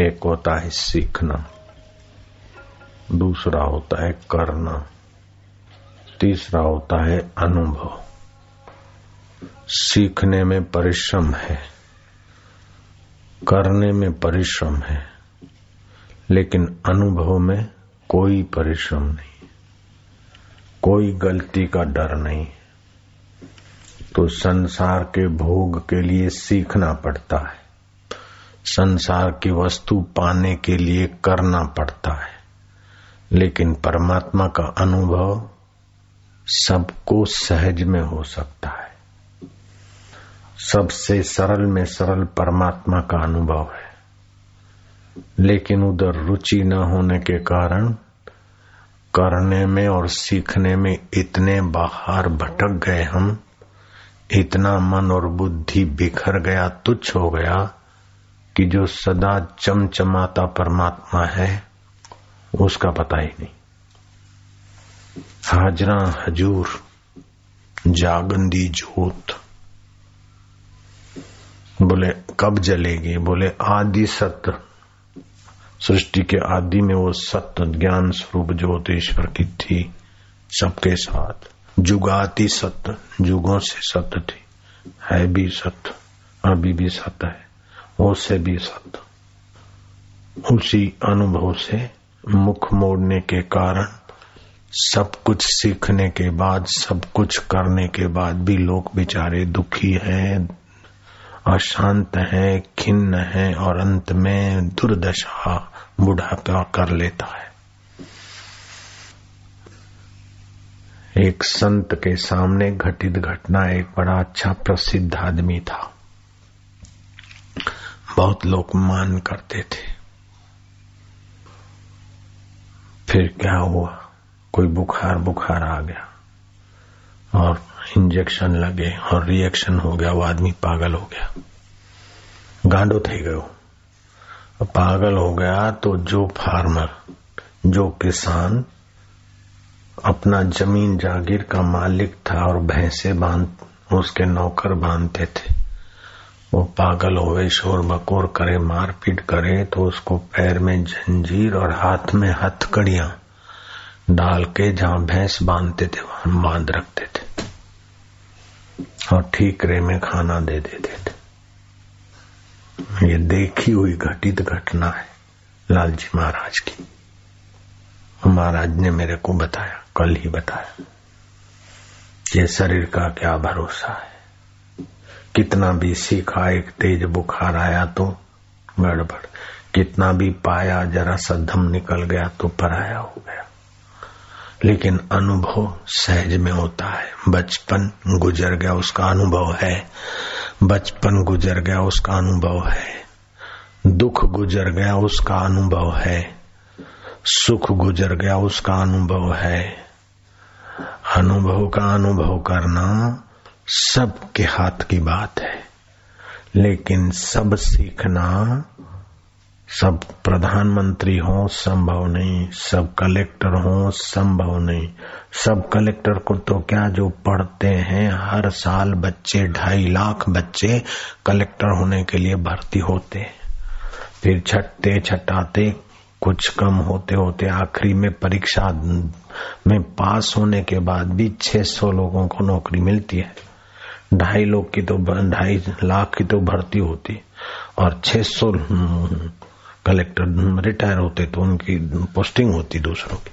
एक होता है सीखना, दूसरा होता है करना, तीसरा होता है अनुभव। सीखने में परिश्रम है, करने में परिश्रम है, लेकिन अनुभव में कोई परिश्रम नहीं, कोई गलती का डर नहीं। तो संसार के भोग के लिए सीखना पड़ता है। संसार की वस्तु पाने के लिए करना पड़ता है। लेकिन परमात्मा का अनुभव सबको सहज में हो सकता है। सबसे सरल में सरल परमात्मा का अनुभव है। लेकिन उधर रुचि न होने के कारण करने में और सीखने में इतने बाहर भटक गए हम, इतना मन और बुद्धि बिखर गया, तुच्छ हो गया कि जो सदा चमचमाता परमात्मा है, उसका पता ही नहीं। हाजरा हजूर, जागंदी जोत। बोले, कब जलेगी? बोले, आदि सत्य सृष्टि के आदि में वो सत्य ज्ञान स्वरूप ज्योत ईश्वर की थी, सबके साथ। जुगाती सत्य जुगों से सत्य थी। है भी सत्य अभी भी सत्य है। वो से भी सत्य उसी अनुभव से मुख मोड़ने के कारण सब कुछ सीखने के बाद, सब कुछ करने के बाद भी लोग बेचारे दुखी हैं, अशांत हैं, खिन्न हैं और अंत में दुर्दशा बुढ़ापा कर लेता है। एक संत के सामने घटित घटना एक बड़ा अच्छा प्रसिद्ध आदमी था। बहुत लोग मान करते थे। फिर क्या हुआ? कोई बुखार बुखार आ गया और इंजेक्शन लगे और रिएक्शन हो गया, वो आदमी पागल हो गया। गांडो थे गयो पागल हो गया तो जो फार्मर, जो किसान अपना ज़मीन जागीर का मालिक था और भैंसे बाँध, उसके नौकर बांधते थे। वो पागल होवे शोर बकोर करे, मारपीट करे तो उसको पैर में जंजीर और हाथ में हथकड़ियाँ डाल के जहाँ भैंस बांधते थे, वहाँ बाँध रखते थे। और ठीकरे में खाना दे देते थे। ये देखी हुई घटित घटना है लालजी महाराज की। महाराज ने मेरे को बताया, कल ही बताया ये शरीर का क्या भरोसा है। कितना भी सीखा, एक तेज बुखार आया तो गड़बड़। कितना भी पाया, जरा सा दम निकल गया तो पराया हो गया। लेकिन अनुभव सहज में होता है। बचपन गुजर गया, उसका अनुभव है। बचपन गुजर गया, उसका अनुभव है। दुख गुजर गया, उसका अनुभव है। सुख गुजर गया, उसका अनुभव है। अनुभव का अनुभव करना सबके हाथ की बात है। लेकिन सब सीखना, सब प्रधानमंत्री हो, संभव नहीं। सब कलेक्टर हो, संभव नहीं। सब कलेक्टर को तो क्या जो पढ़ते हैं, हर साल बच्चे, ढाई लाख बच्चे कलेक्टर होने के लिए भर्ती होते फिर छठते छटाते, कुछ कम होते होते, आखिरी में परीक्षा, में पास होने के बाद भी 600 लोगों को नौकरी मिलती है। ढाई लोग की तो ढाई लाख की तो भर्ती होती और 600 कलेक्टर रिटायर होते तो उनकी पोस्टिंग होती दूसरों की।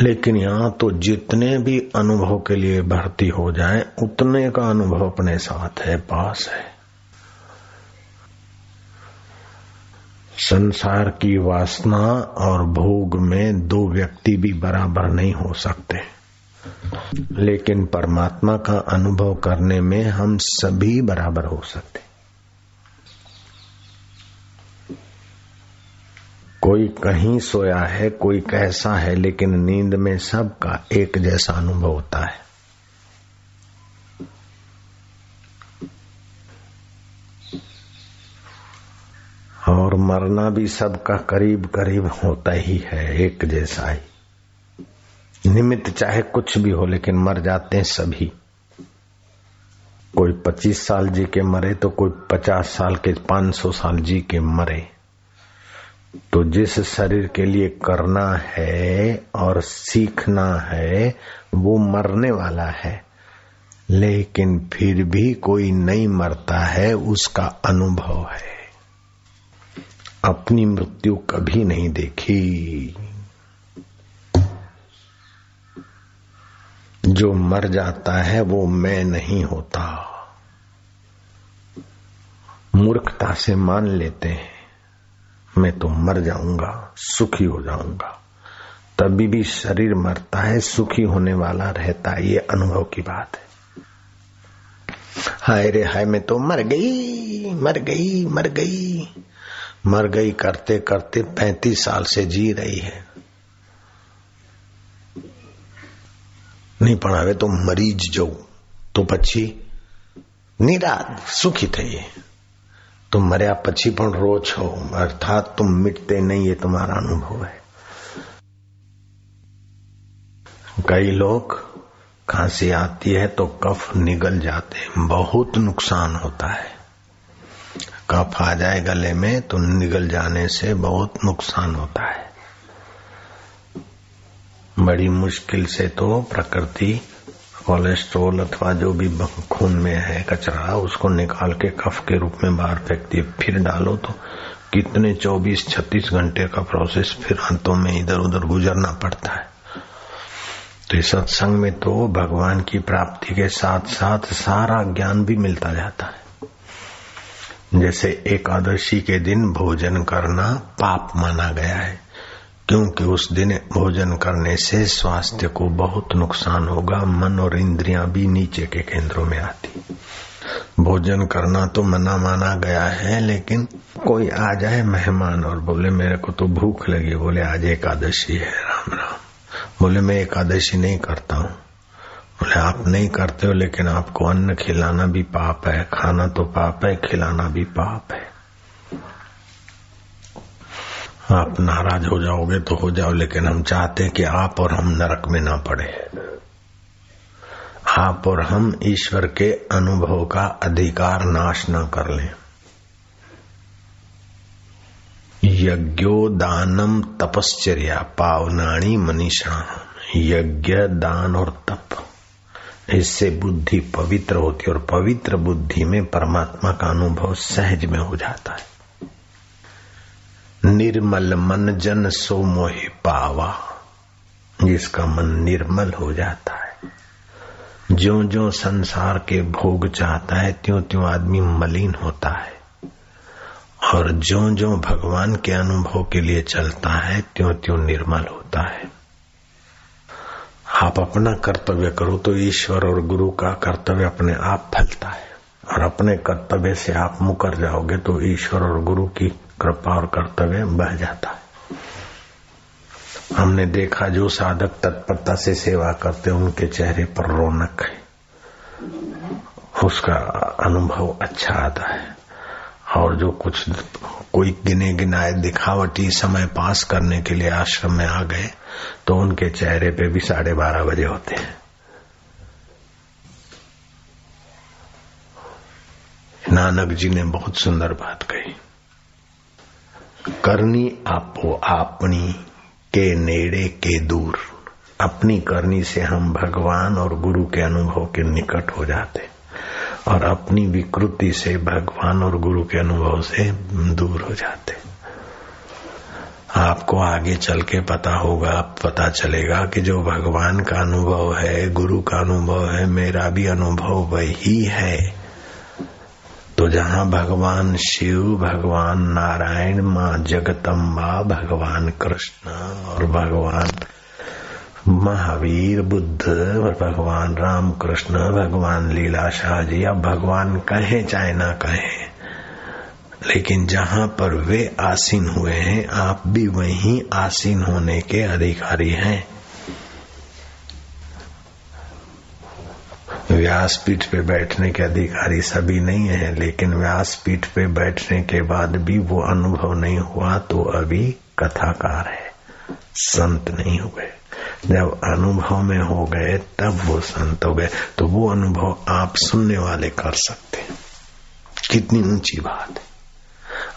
लेकिन यहाँ तो जितने भी अनुभव के लिए भर्ती हो जाए, उतने का अनुभव अपने साथ है, पास है। संसार की वासना और भोग में दो व्यक्ति भी बराबर नहीं हो सकते। लेकिन परमात्मा का अनुभव करने में हम सभी बराबर हो सकते कोई कहीं सोया है, कोई कैसा है, लेकिन नींद में सबका एक जैसा अनुभव होता है। और मरना भी सबका करीब करीब होता ही है, एक जैसा ही। निमित्त चाहे कुछ भी हो, लेकिन मर जाते हैं सभी। कोई पच्चीस साल जी के मरे तो कोई पचास साल के, पाँच सौ साल जी के मरे। तो जिस शरीर के लिए करना है और सीखना है, वो मरने वाला है। लेकिन फिर भी कोई नहीं मरता है, उसका अनुभव है। अपनी मृत्यु कभी नहीं देखी। जो मर जाता है वो मैं नहीं होता। मूर्खता से मान लेते हैं, मैं तो मर जाऊँगा, सुखी हो जाऊँगा। तभी भी शरीर मरता है, सुखी होने वाला रहता है, ये अनुभव की बात है। हाय रे हाय, मैं तो मर गई मर गई मर गई। मर गई करते करते पैंतीस साल से जी रही है। નહીં પણ હવે તો મરી જ જવું તો પછી નિરાત સુખી થઈએ તો મર્યા પછી પણ રો છો अर्थात तुम मिटते नहीं ये तुम्हारा अनुभव है कई लोग खांसी आती है तो कफ निगल जाते हैं बहुत नुकसान होता है कफ आ जाए गले में तो निगल जाने से बहुत नुकसान होता है बड़ी मुश्किल से तो प्रकृति, कोलेस्ट्रोल अथवा जो भी खून में है, कचरा, उसको निकाल के कफ के रूप में बाहर फेंकती है फिर डालो तो कितने 24-36 घंटे का प्रोसेस फिर अंतों में इधर उधर गुजरना पड़ता है। तो इस सत्संग में तो भगवान की प्राप्ति के साथ साथ सारा ज्ञान भी मिलता जाता है। जैसे एकादशी के दिन भोजन करना पाप माना गया है। क्योंकि उस दिन भोजन करने से स्वास्थ्य को बहुत नुकसान होगा, मन और इंद्रियाँ भी नीचे के केंद्रों में आती। भोजन करना तो मना माना गया है, लेकिन कोई आ जाए मेहमान और बोले, मेरे को तो भूख लगी, बोले, आज एकादशी है, राम राम। बोले, मैं एकादशी नहीं करता हूँ। बोले, आप नहीं करते हो, लेकिन आपको अन्न खिलाना भी पाप है, खाना तो पाप है, खिलाना भी पाप है। आप नाराज़ हो जाओगे तो हो जाओ, लेकिन हम चाहते हैं कि आप और हम नरक में ना पड़े। आप और हम ईश्वर के अनुभव का अधिकार नाश न कर लें। यज्ञो दानम तपश्चर्या पावनाणी मनीषा। यज्ञ, दान और तप। इससे बुद्धि पवित्र होती है और पवित्र बुद्धि में परमात्मा का अनुभव सहज में हो जाता है। निर्मल मन जन सो मोहि पावा। जिसका मन निर्मल हो जाता है। जो जो संसार के भोग चाहता है त्यों त्यों आदमी मलिन होता है। और जो जो भगवान के अनुभव के लिए चलता है त्यों त्यों निर्मल होता है। आप अपना कर्तव्य करो तो ईश्वर और गुरु का कर्तव्य अपने आप फलता है। और अपने कर्तव्य से आप मुकर जाओगे तो ईश्वर और गुरु की कृपा और कर्तव्य बह जाता है। हमने देखा जो साधक तत्परता से सेवा करते उनके चेहरे पर रौनक है। उसका अनुभव अच्छा आता है। और जो कुछ, कोई गिने गिनाए दिखावटी समय पास करने के लिए आश्रम में आ गए तो उनके चेहरे पे भी साढ़े बारह बजे होते हैं। नानक जी ने बहुत सुंदर बात कही। करनी आपो आपनी के नेड़े के दूर। अपनी करनी से हम भगवान और गुरु के अनुभव के निकट हो जाते। और अपनी विकृति से भगवान और गुरु के अनुभव से दूर हो जाते। आपको आगे चल के पता होगा पता चलेगा कि जो भगवान का अनुभव है, गुरु का अनुभव है, मेरा भी अनुभव वही है। तो जहाँ भगवान शिव, भगवान नारायण, माँ जगतम्बा भगवान कृष्ण और भगवान महावीर, बुद्ध और भगवान राम कृष्ण भगवान लीला शाह जी, अब भगवान कहे चाहे ना कहे, लेकिन जहाँ पर वे आसीन हुए हैं, आप भी वहीं आसीन होने के अधिकारी हैं। व्यासपीठ पे बैठने के अधिकारी सभी नहीं है, लेकिन व्यासपीठ पे बैठने के बाद भी वो अनुभव नहीं हुआ तो अभी कथाकार है। संत नहीं हुए। जब अनुभव में हो गए, तब वो संत हो गए। तो वो अनुभव आप सुनने वाले कर सकते हैं। कितनी ऊँची बात है।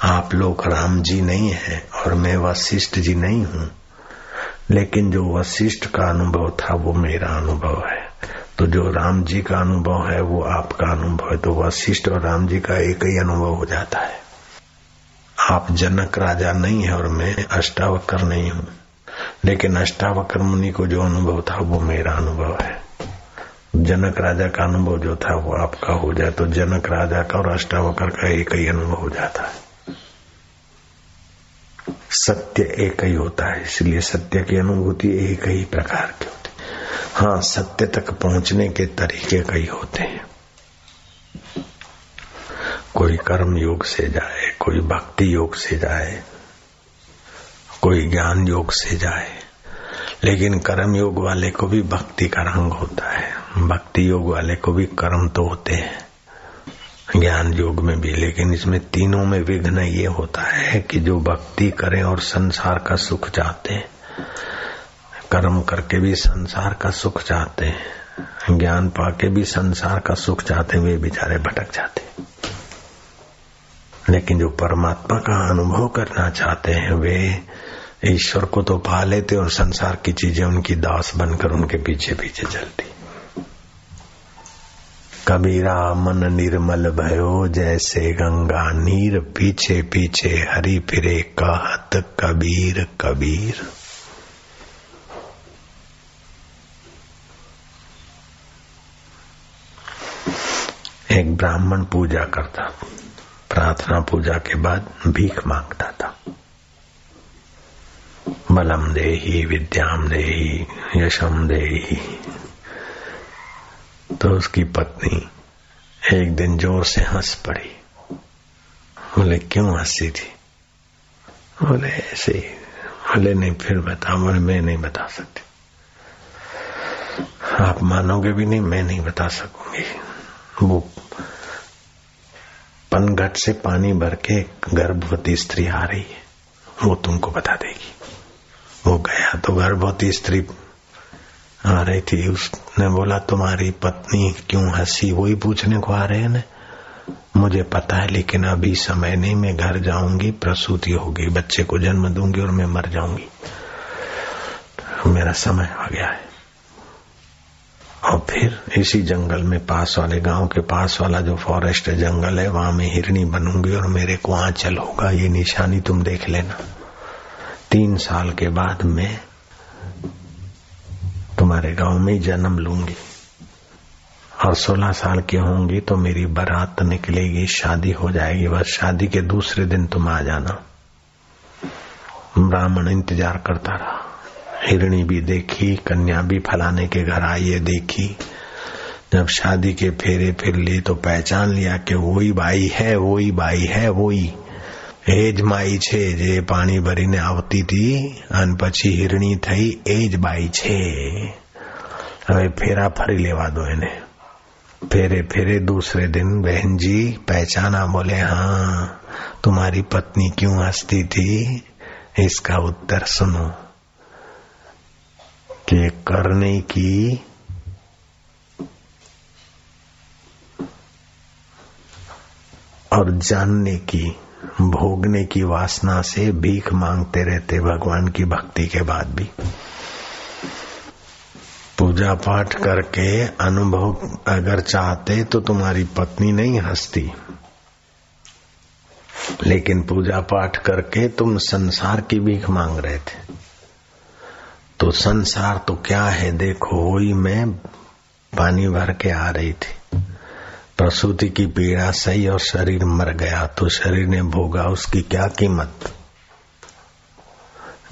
आप लोग राम जी नहीं है और मैं वशिष्ठ जी नहीं हूँ। लेकिन जो वशिष्ठ का अनुभव था, वो मेरा अनुभव है। तो जो राम जी का अनुभव है, वो आपका अनुभव है। तो वशिष्ठ और राम जी का एक ही अनुभव हो जाता है। आप जनक राजा नहीं है और मैं अष्टावक्र नहीं हूँ। लेकिन अष्टावक्र मुनि को जो अनुभव था, वो मेरा अनुभव है। जनक राजा का अनुभव जो था, वो आपका हो जाए तो जनक राजा का और अष्टावक्र का एक ही अनुभव हो जाता है। सत्य एक ही होता है, इसलिए सत्य की अनुभूति एक ही प्रकार की हाँ सत्य तक पहुँचने के तरीके कई होते हैं। कोई कर्म योग से जाए, कोई भक्ति योग से जाए, कोई ज्ञान योग से जाए, लेकिन कर्म योग वाले को भी भक्ति का रंग होता है। भक्ति योग वाले को भी कर्म तो होते हैं, ज्ञान योग में भी, लेकिन इसमें तीनों में विघ्न ये होता है कि जो भक्ति करें और संसार का सुख चाहते हैं कर्म करके भी संसार का सुख चाहते हैं, ज्ञान पाके भी संसार का सुख चाहते हैं, वे बेचारे भटक जाते हैं। लेकिन जो परमात्मा का अनुभव करना चाहते हैं, वे ईश्वर को तो पा लेते और संसार की चीज़ें उनकी दास बनकर उनके पीछे पीछे चलती। कबीरा मन निर्मल भयो, जैसे गंगा नीर पीछे पीछे, हरी फिरे कहत कबीर कबीर। एक ब्राह्मण पूजा करता। प्रार्थना पूजा के बाद भीख माँगता था। बलम देही, विद्याम देही, यशम देही। तो उसकी पत्नी एक दिन ज़ोर से हंस पड़ी। बोले, क्यों हँसी थी? बोले, ऐसे ही। बोले, नहीं, फिर बता। बोले, मैं नहीं बता सकती। आप मानोगे भी नहीं, मैं नहीं बता सकूँगी। वो पनघट से पानी भर के गर्भवती स्त्री आ रही है। वो तुमको बता देगी। वो गया तो गर्भवती स्त्री आ रही थी। उसने बोला, तुम्हारी पत्नी क्यों हँसी? वही पूछने को आ रहे हैं ना। मुझे पता है, लेकिन अभी समय नहीं। मैं घर जाऊँगी, प्रसूति होगी। बच्चे को जन्म दूँगी और मैं मर जाऊँगी। मेरा समय आ गया है। और फिर इसी जंगल में पास वाले गाँव के पास वाला जो फॉरेस्ट जंगल है, वहाँ मैं हिरणी बनूँगी और मेरे को आंचल होगा ये निशानी तुम देख लेना। तीन साल के बाद मैं तुम्हारे गाँव में जन्म लूँगी। और सोलह साल की होंगी तो मेरी बारात निकलेगी, शादी हो जाएगी। बस शादी के दूसरे दिन तुम आ जाना। ब्राह्मण इंतज़ार करता रहा। हिरणी भी देखी कन्या भी फलाने के घर आई है देखी जब शादी के फेरे फिर ली तो पहचान लिया कि वही बाई है वही बाई है वही એજ માઈ છે જે પાણી ભરીને આવતી હતી અને પછી હિરણી થઈ એ જ બાઈ છે હવે ફેરા ફરી લેવા દો એને फेरे फेरे दूसरे दिन बहन जी पहचाना बोले हाँ तुम्हारी पत्नी क्यों हंसती थी इसका उत्तर सुनो कि करने की और जानने की, भोगने की वासना से भीख मांगते रहते भगवान की भक्ति के बाद भी। पूजा पाठ करके अनुभव अगर चाहते तो तुम्हारी पत्नी नहीं हंसती। लेकिन पूजा पाठ करके तुम संसार की भीख मांग रहे थे। तो संसार तो क्या है? देखो, वही मैं पानी भर के आ रही थी। प्रसूति की पीड़ा सही और शरीर मर गया तो शरीर ने भोगा, उसकी क्या कीमत?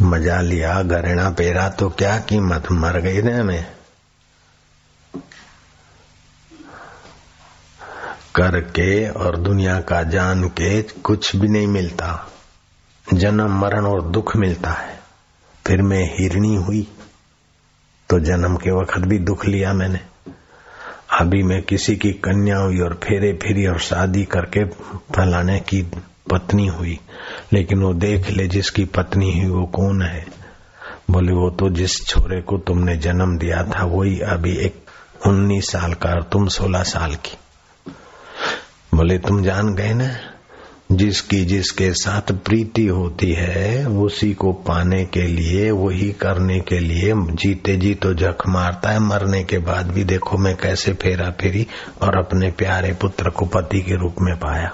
मज़ा लिया गरेणा पेरा तो क्या कीमत? मर गई ना मैं। करके और दुनिया का जान के कुछ भी नहीं मिलता। जन्म, मरण और दुख मिलता है। फिर मैं हिरणी हुई। तो जन्म के वक्त भी दुख लिया मैंने। अभी मैं किसी की कन्या हुई और फेरे फिरी और शादी करके फलाने की पत्नी हुई। लेकिन वो देख ले जिसकी पत्नी हुई, वो कौन है? बोले, वो तो जिस छोरे को तुमने जन्म दिया था, वही अभी एक उन्नीस साल का और तुम सोलह साल की। बोले, तुम जान गए ना? जिसकी जिसके साथ प्रीति होती है, उसी को पाने के लिए, वही करने के लिए जीते जी तो जख मारता है। मरने के बाद भी देखो मैं कैसे फेरा फेरी और अपने प्यारे पुत्र को पति के रूप में पाया।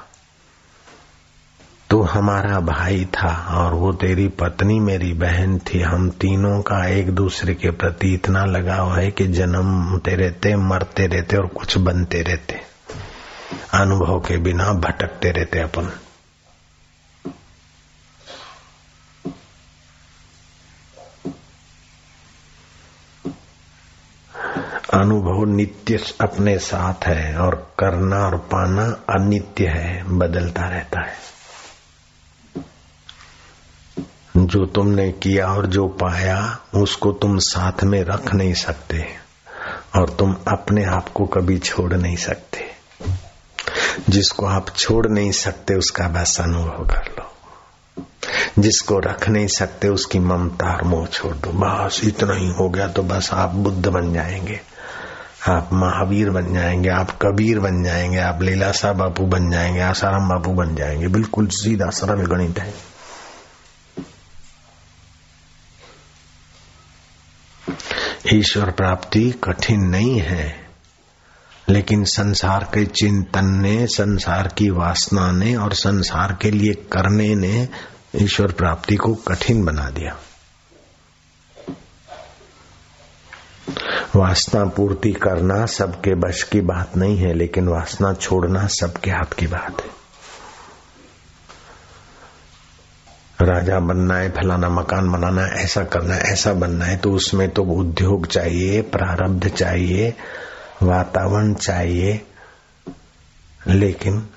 तो हमारा भाई था और वो तेरी पत्नी मेरी बहन थी। हम तीनों का एक दूसरे के प्रति इतना लगाव है कि जन्मते रहते मरते रहते और कुछ बनते रहते। अनुभव के बिना भटकते रहते अपन। अनुभव नित्य अपने साथ है और करना और पाना अनित्य है, बदलता रहता है। जो तुमने किया और जो पाया, उसको तुम साथ में रख नहीं सकते और तुम अपने आप को कभी छोड़ नहीं सकते। जिसको आप छोड़ नहीं सकते, उसका बस अनुभव कर लो। जिसको रख नहीं सकते, उसकी ममता और मोह छोड़ दो। बस इतना ही हो गया तो बस आप बुद्ध बन जाएँगे। आप महावीर बन जाएँगे, आप कबीर बन जाएँगे, आप लीलासा बापू बन जाएँगे आसाराम बापू बन जाएँगे, बिल्कुल सीधा सरल गणित है। ईश्वर प्राप्ति कठिन नहीं है, लेकिन संसार के चिंतन ने, संसार की वासना ने और संसार के लिए करने ने ईश्वर प्राप्ति को कठिन बना दिया। वासना पूर्ति करना सबके बश की बात नहीं है, लेकिन वासना छोड़ना सबके हाथ की बात है। राजा बनना है, फलाना मकान बनाना है, ऐसा करना है, ऐसा बनना है तो उसमें तो उद्योग चाहिए, प्रारब्ध चाहिए, वातावरण चाहिए, लेकिन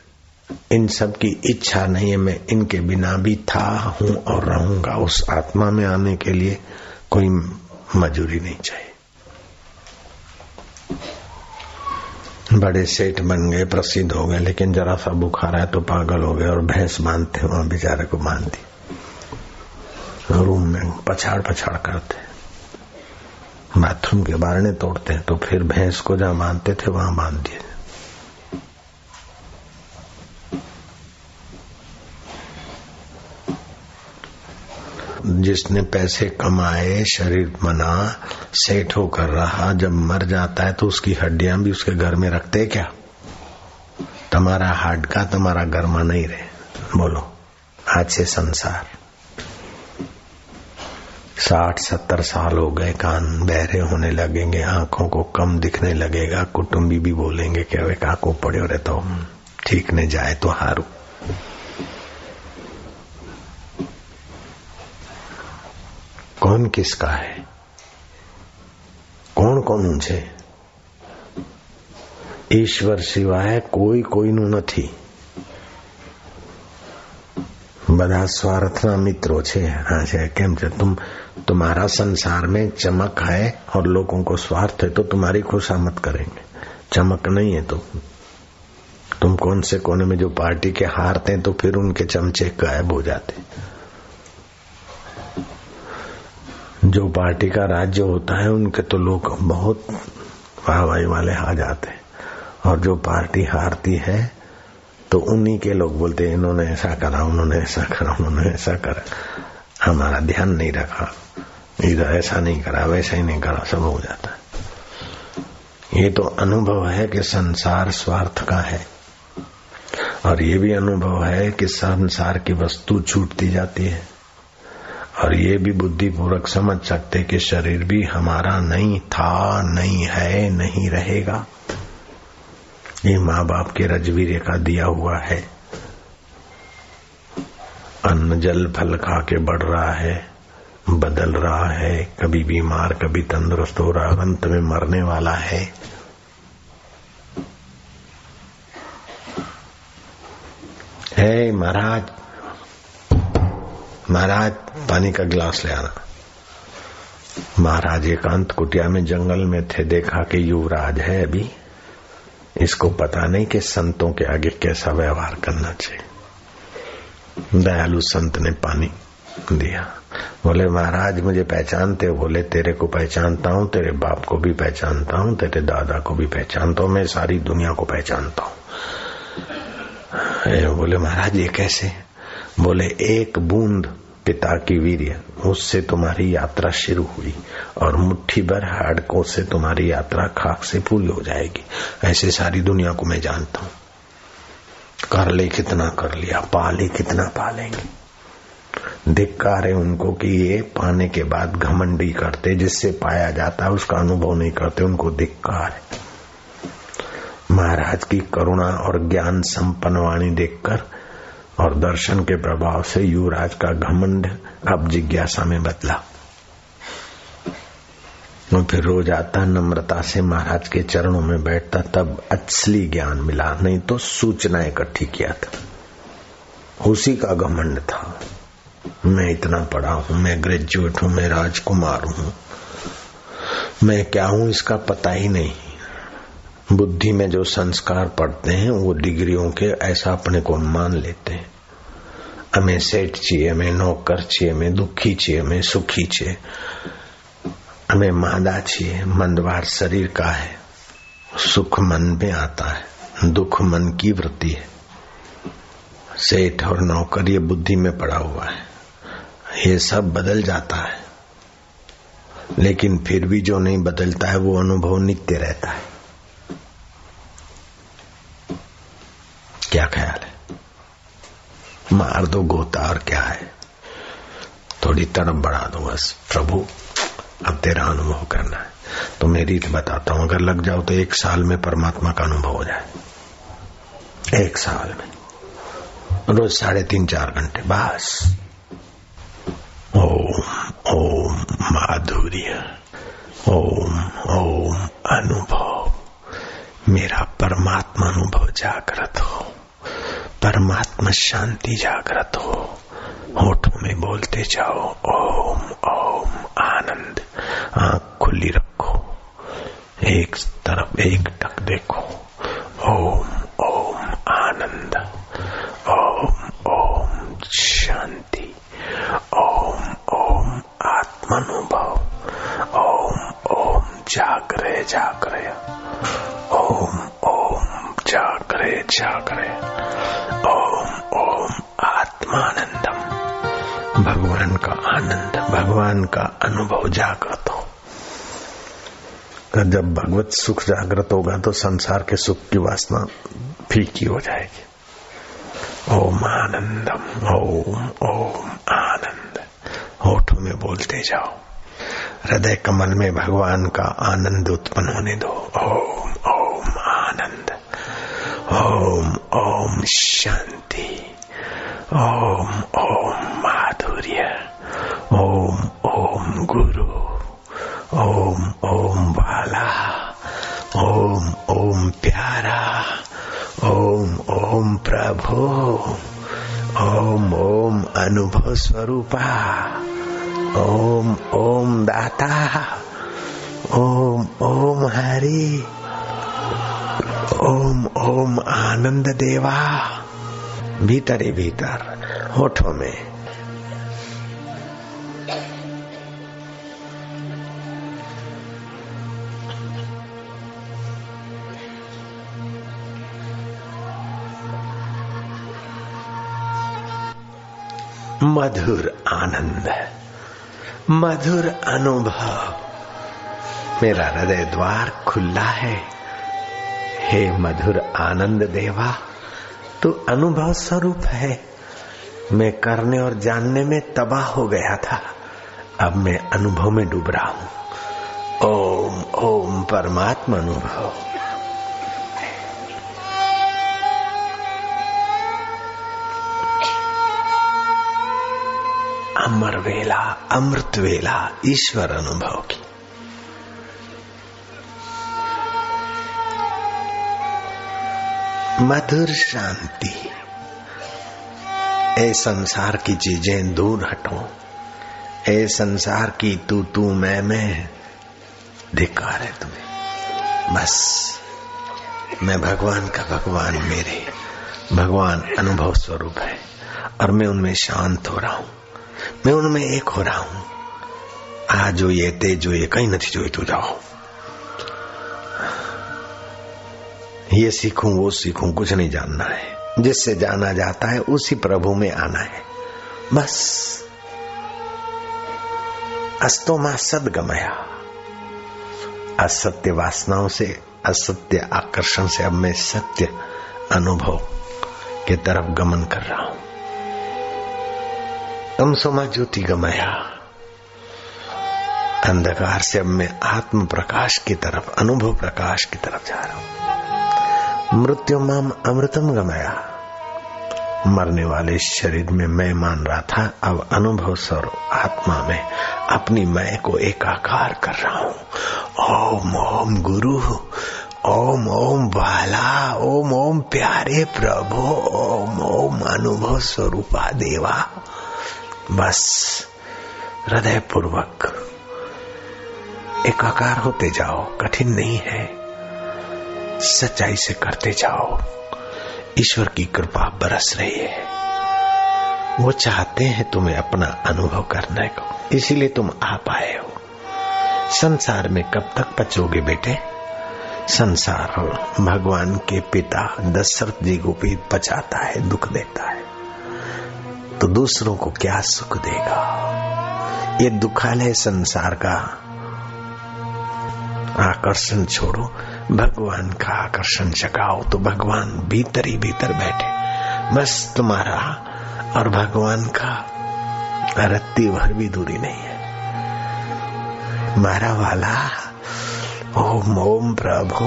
इन सब की इच्छा नहीं है। मैं इनके बिना भी था, हूँ और रहूँगा। उस आत्मा में आने के लिए कोई मजूरी नहीं चाहिए। बड़े सेठ बन गए, प्रसिद्ध हो गए, लेकिन जरा सा बुखार है तो पागल हो गए और भैंस बांधते वहाँ बेचारे को मान दी। रूम में पछाड़ पछाड़ करते। बाथरूम के बारने तोड़ते हैं तो फिर भैंस को जहाँ मानते थे, वहाँ बाँध दिए। जिसने पैसे कमाए, शरीर बना, सेठ होकर रहा, जब मर जाता है तो उसकी हड्डियाँ भी उसके घर में रखते क्या? तुम्हारा हार्ट का तुम्हारा गर्मा नहीं रहे। बोलो, आज से संसार। साठ, सत्तर साल हो गए, कान बहरे होने लगेंगे, आँखों को कम दिखने लगेगा, कुटुंबी भी बोलेंगे कि अवे काको पड़ो रहे तो ठीक ने जाए तो हारू। कौन किसका है કોણ કોનું છે ઈશ્વર સિવાય કોઈ કોઈનું નથી બધા સ્વાર્થના મિત્રો છે હા છે કેમ છે तुम तुम्हारा संसार में चमक है और लोगों को स्वार्थ है तो तुम्हारी खुशामत करेंगे चमक नहीं है तो तुम कौन से कोने में जो पार्टी के हारते हैं तो फिर उनके चमचे गायब हो जाते जो पार्टी का राज्य होता है, उनके तो लोग बहुत वाहवाही वाले आ जाते हैं। और जो पार्टी हारती है तो उन्हीं के लोग बोलते हैं, इन्होंने ऐसा करा, उन्होंने ऐसा करा, उन्होंने ऐसा करा। हमारा ध्यान नहीं रखा। इधर ऐसा नहीं करा, वैसा ही नहीं करा, सब हो जाता है। ये तो अनुभव है कि संसार स्वार्थ का है। और ये भी अनुभव है कि संसार की वस्तु छूटती जाती है। और ये भी बुद्धिपूर्वक समझ सकते कि शरीर भी हमारा नहीं था, नहीं है, नहीं रहेगा। ये माँ बाप के रजवीर का दिया हुआ है। अन्न जल फल खा के बढ़ रहा है, बदल रहा है, कभी बीमार, कभी तंदुरुस्त हो रहा, अंत में मरने वाला है। है महाराज महाराज, पानी का गिलास ले आना। महाराज एकांत कुटिया में जंगल में थे, देखा कि युवराज है अभी। इसको पता नहीं कि संतों के आगे कैसा व्यवहार करना चाहिए। दयालु संत ने पानी दिया। बोले, महाराज, मुझे पहचानते बोले, तेरे को पहचानता हूँ, तेरे बाप को भी पहचानता हूँ, तेरे दादा को भी पहचानता हूँ, मैं सारी दुनिया को पहचानता हूँ। बोले, महाराज, ये कैसे? बोले, एक बूंद पिता की वीर्य उससे तुम्हारी यात्रा शुरू हुई और मुट्ठी भर हाड़कों से तुम्हारी यात्रा खाक से पूरी हो जाएगी। ऐसे सारी दुनिया को मैं जानता हूँ। कर ले कितना कर लिया पाले कितना पालेंगे धिक्कार है उनको कि ये पाने के बाद घमंडी करते, जिससे पाया जाता है उसका अनुभव नहीं करते, उनको धिक्कार है। महाराज की करुणा और ज्ञान संपन्न वाणी देखकर और दर्शन के प्रभाव से युवराज का घमंड अब जिज्ञासा में बदला। वो फिर रोज आता, नम्रता से महाराज के चरणों में बैठता, तब असली ज्ञान मिला, नहीं तो सूचना इकट्ठी किया था। उसी का घमंड था। मैं इतना पढ़ा हूँ, मैं ग्रेजुएट हूँ, मैं राजकुमार हूँ। मैं क्या हूँ, इसका पता ही नहीं। बुद्धि में जो संस्कार पढ़ते हैं, वो डिग्रियों के ऐसा अपने को मान लेते हैं। हमें सेठ चाहिए, हमें नौकर चाहिए, हमें दुखी चाहिए, हमें सुखी चाहिए। हमें मादा चाहिए, मंदवार शरीर का है। सुख मन में आता है, दुख मन की वृत्ति है। सेठ और नौकर, ये बुद्धि में पड़ा हुआ है। ये सब बदल जाता है। लेकिन फिर भी जो नहीं बदलता है, वो अनुभव नित्य रहता है क्या ख्याल है मार दो गोता और क्या है? थोड़ी तड़प बढ़ा दो बस। प्रभु, अब तेरा अनुभव करना है। तो मैं रीत बताता हूँ, अगर लग जाओ तो एक साल में परमात्मा का अनुभव हो जाए। एक साल में। रोज साढ़े तीन चार घंटे, बस। ओम ओम माधुर्य। ओम ओम अनुभव। मेरा परमात्मा अनुभव जागृत हो। परमात्मा शांति जागृत हो, होठों में बोलते जाओ, ओम ओम, आनंद। आँख खुली रखो, एक तरफ़ एक टक देखो, ओम ओम, आनंद। ओम ओम, शांति। ओम ओम, आत्मानुभव। ओम ओम जागरे जागरे भगवान का अनुभव जागृत हो। जब भगवत सुख जागृत होगा तो संसार के सुख की वासना फीकी हो जाएगी। ओम आनंदम, ओम ओम आनंद। होठों में बोलते जाओ। हृदय कमल में भगवान का आनंद उत्पन्न होने दो। ओम ओम आनंद। ओम ओम शांति। ओम ओम वाला ओम ओम प्यारा, ओम ओम प्रभु, ओम ओम अनुभव स्वरूपा, ओम ओम दाता, ओम ओम हरि, ओम ओम आनंद देवा। भीतर भीतर, होठों में मधुर आनंद, मधुर अनुभव। मेरा हृदय द्वार खुला है। हे मधुर आनंद देवा तो अनुभव स्वरूप है। मैं करने और जानने में तबाह हो गया था। अब मैं अनुभव में डूब रहा हूँ। ओम ओम परमात्मा अनुभव अमर वेला अमृत वेला ईश्वर अनुभव की। मधुर शांति ए संसार की चीज़ें दूर हटो ए संसार की तू तू मैं मैं धिकार है तुम्हें। बस, मैं भगवान का भगवान मेरे, भगवान अनुभव स्वरूप है, और मैं उनमें शांत हो रहा हूँ। मैं उनमें एक हो रहा हूं આ જોઈએ તે જોઈએ કઈ નથી જોઈતું जाओ ये सीखूं वो सीखूं कुछ नहीं जानना है जिससे जाना जाता है उसी प्रभु में आना है बस अस्तो मा सदगमया असत्य वासनाओं से असत्य आकर्षण से अब मैं सत्य अनुभव के तरफ गमन कर रहा हूं तमसोमा ज्योति गमया अंधकार से अब मैं आत्म प्रकाश की तरफ़ अनुभव प्रकाश की तरफ़ जा रहा हूँ। मृत्यु माम अमृतम गमया। मरने वाले शरीर में मैं मान रहा था, अब अनुभव स्वरूप आत्मा में अपनी मैं को एकाकार कर रहा हूँ। ओम ओम गुरु, ओम ओम बाला, ओम ओम प्यारे प्रभु, ओम ओम अनुभव स्वरूपा देवा। बस हृदय पूर्वक एकाकार होते जाओ। कठिन नहीं है। सच्चाई से करते जाओ। ईश्वर की कृपा बरस रही है। वो चाहते हैं तुम्हें अपना अनुभव करने को। इसीलिए तुम आ पाए हो। संसार में कब तक बचोगे बेटे? संसार भगवान के पिता दशरथ जी को भी बचाता है, दुख देता है। तो दूसरों को क्या सुख देगा? ये दुखालय संसार का आकर्षण छोड़ो। भगवान का आकर्षण जगाओ तो भगवान भीतर ही भीतर बैठे। बस तुम्हारा और भगवान का रत्ती भर भी दूरी नहीं है। मारा वाला, ओम ओम प्रभु,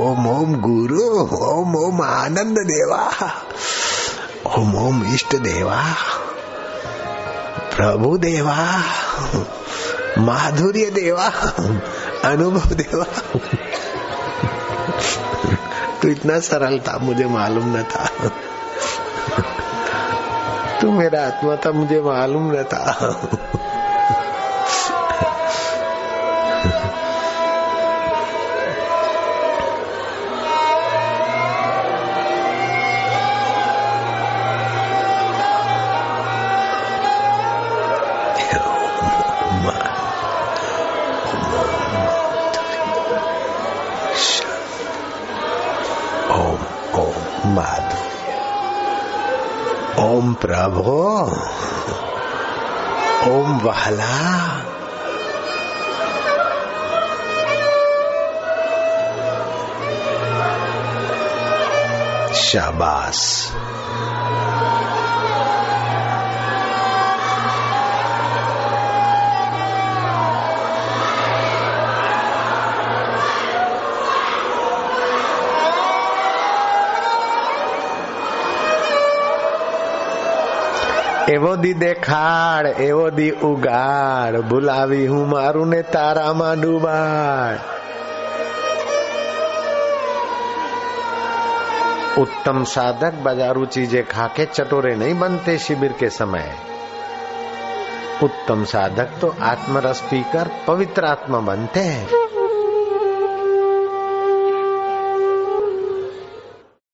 ओम ओम गुरु, ओम ओम आनंद देवा। ओम ओम इष्ट देवा, प्रभु देवा, माधुर्य देवा, अनुभव देवा। तो इतना सरल था, मुझे मालूम न था। तू मेरा आत्मा था, मुझे मालूम न था। ओम शाबाश એવો દી દેખાડ એવો દી ઉગાડ ભૂલાવી હું મારું ને તારામાં ડૂબાડ उत्तम साधक बाजारू चीजें खाके चटोरे नहीं बनते शिविर के समय उत्तम साधक तो आत्मरस पीकर पवित्र आत्मा बनते हैं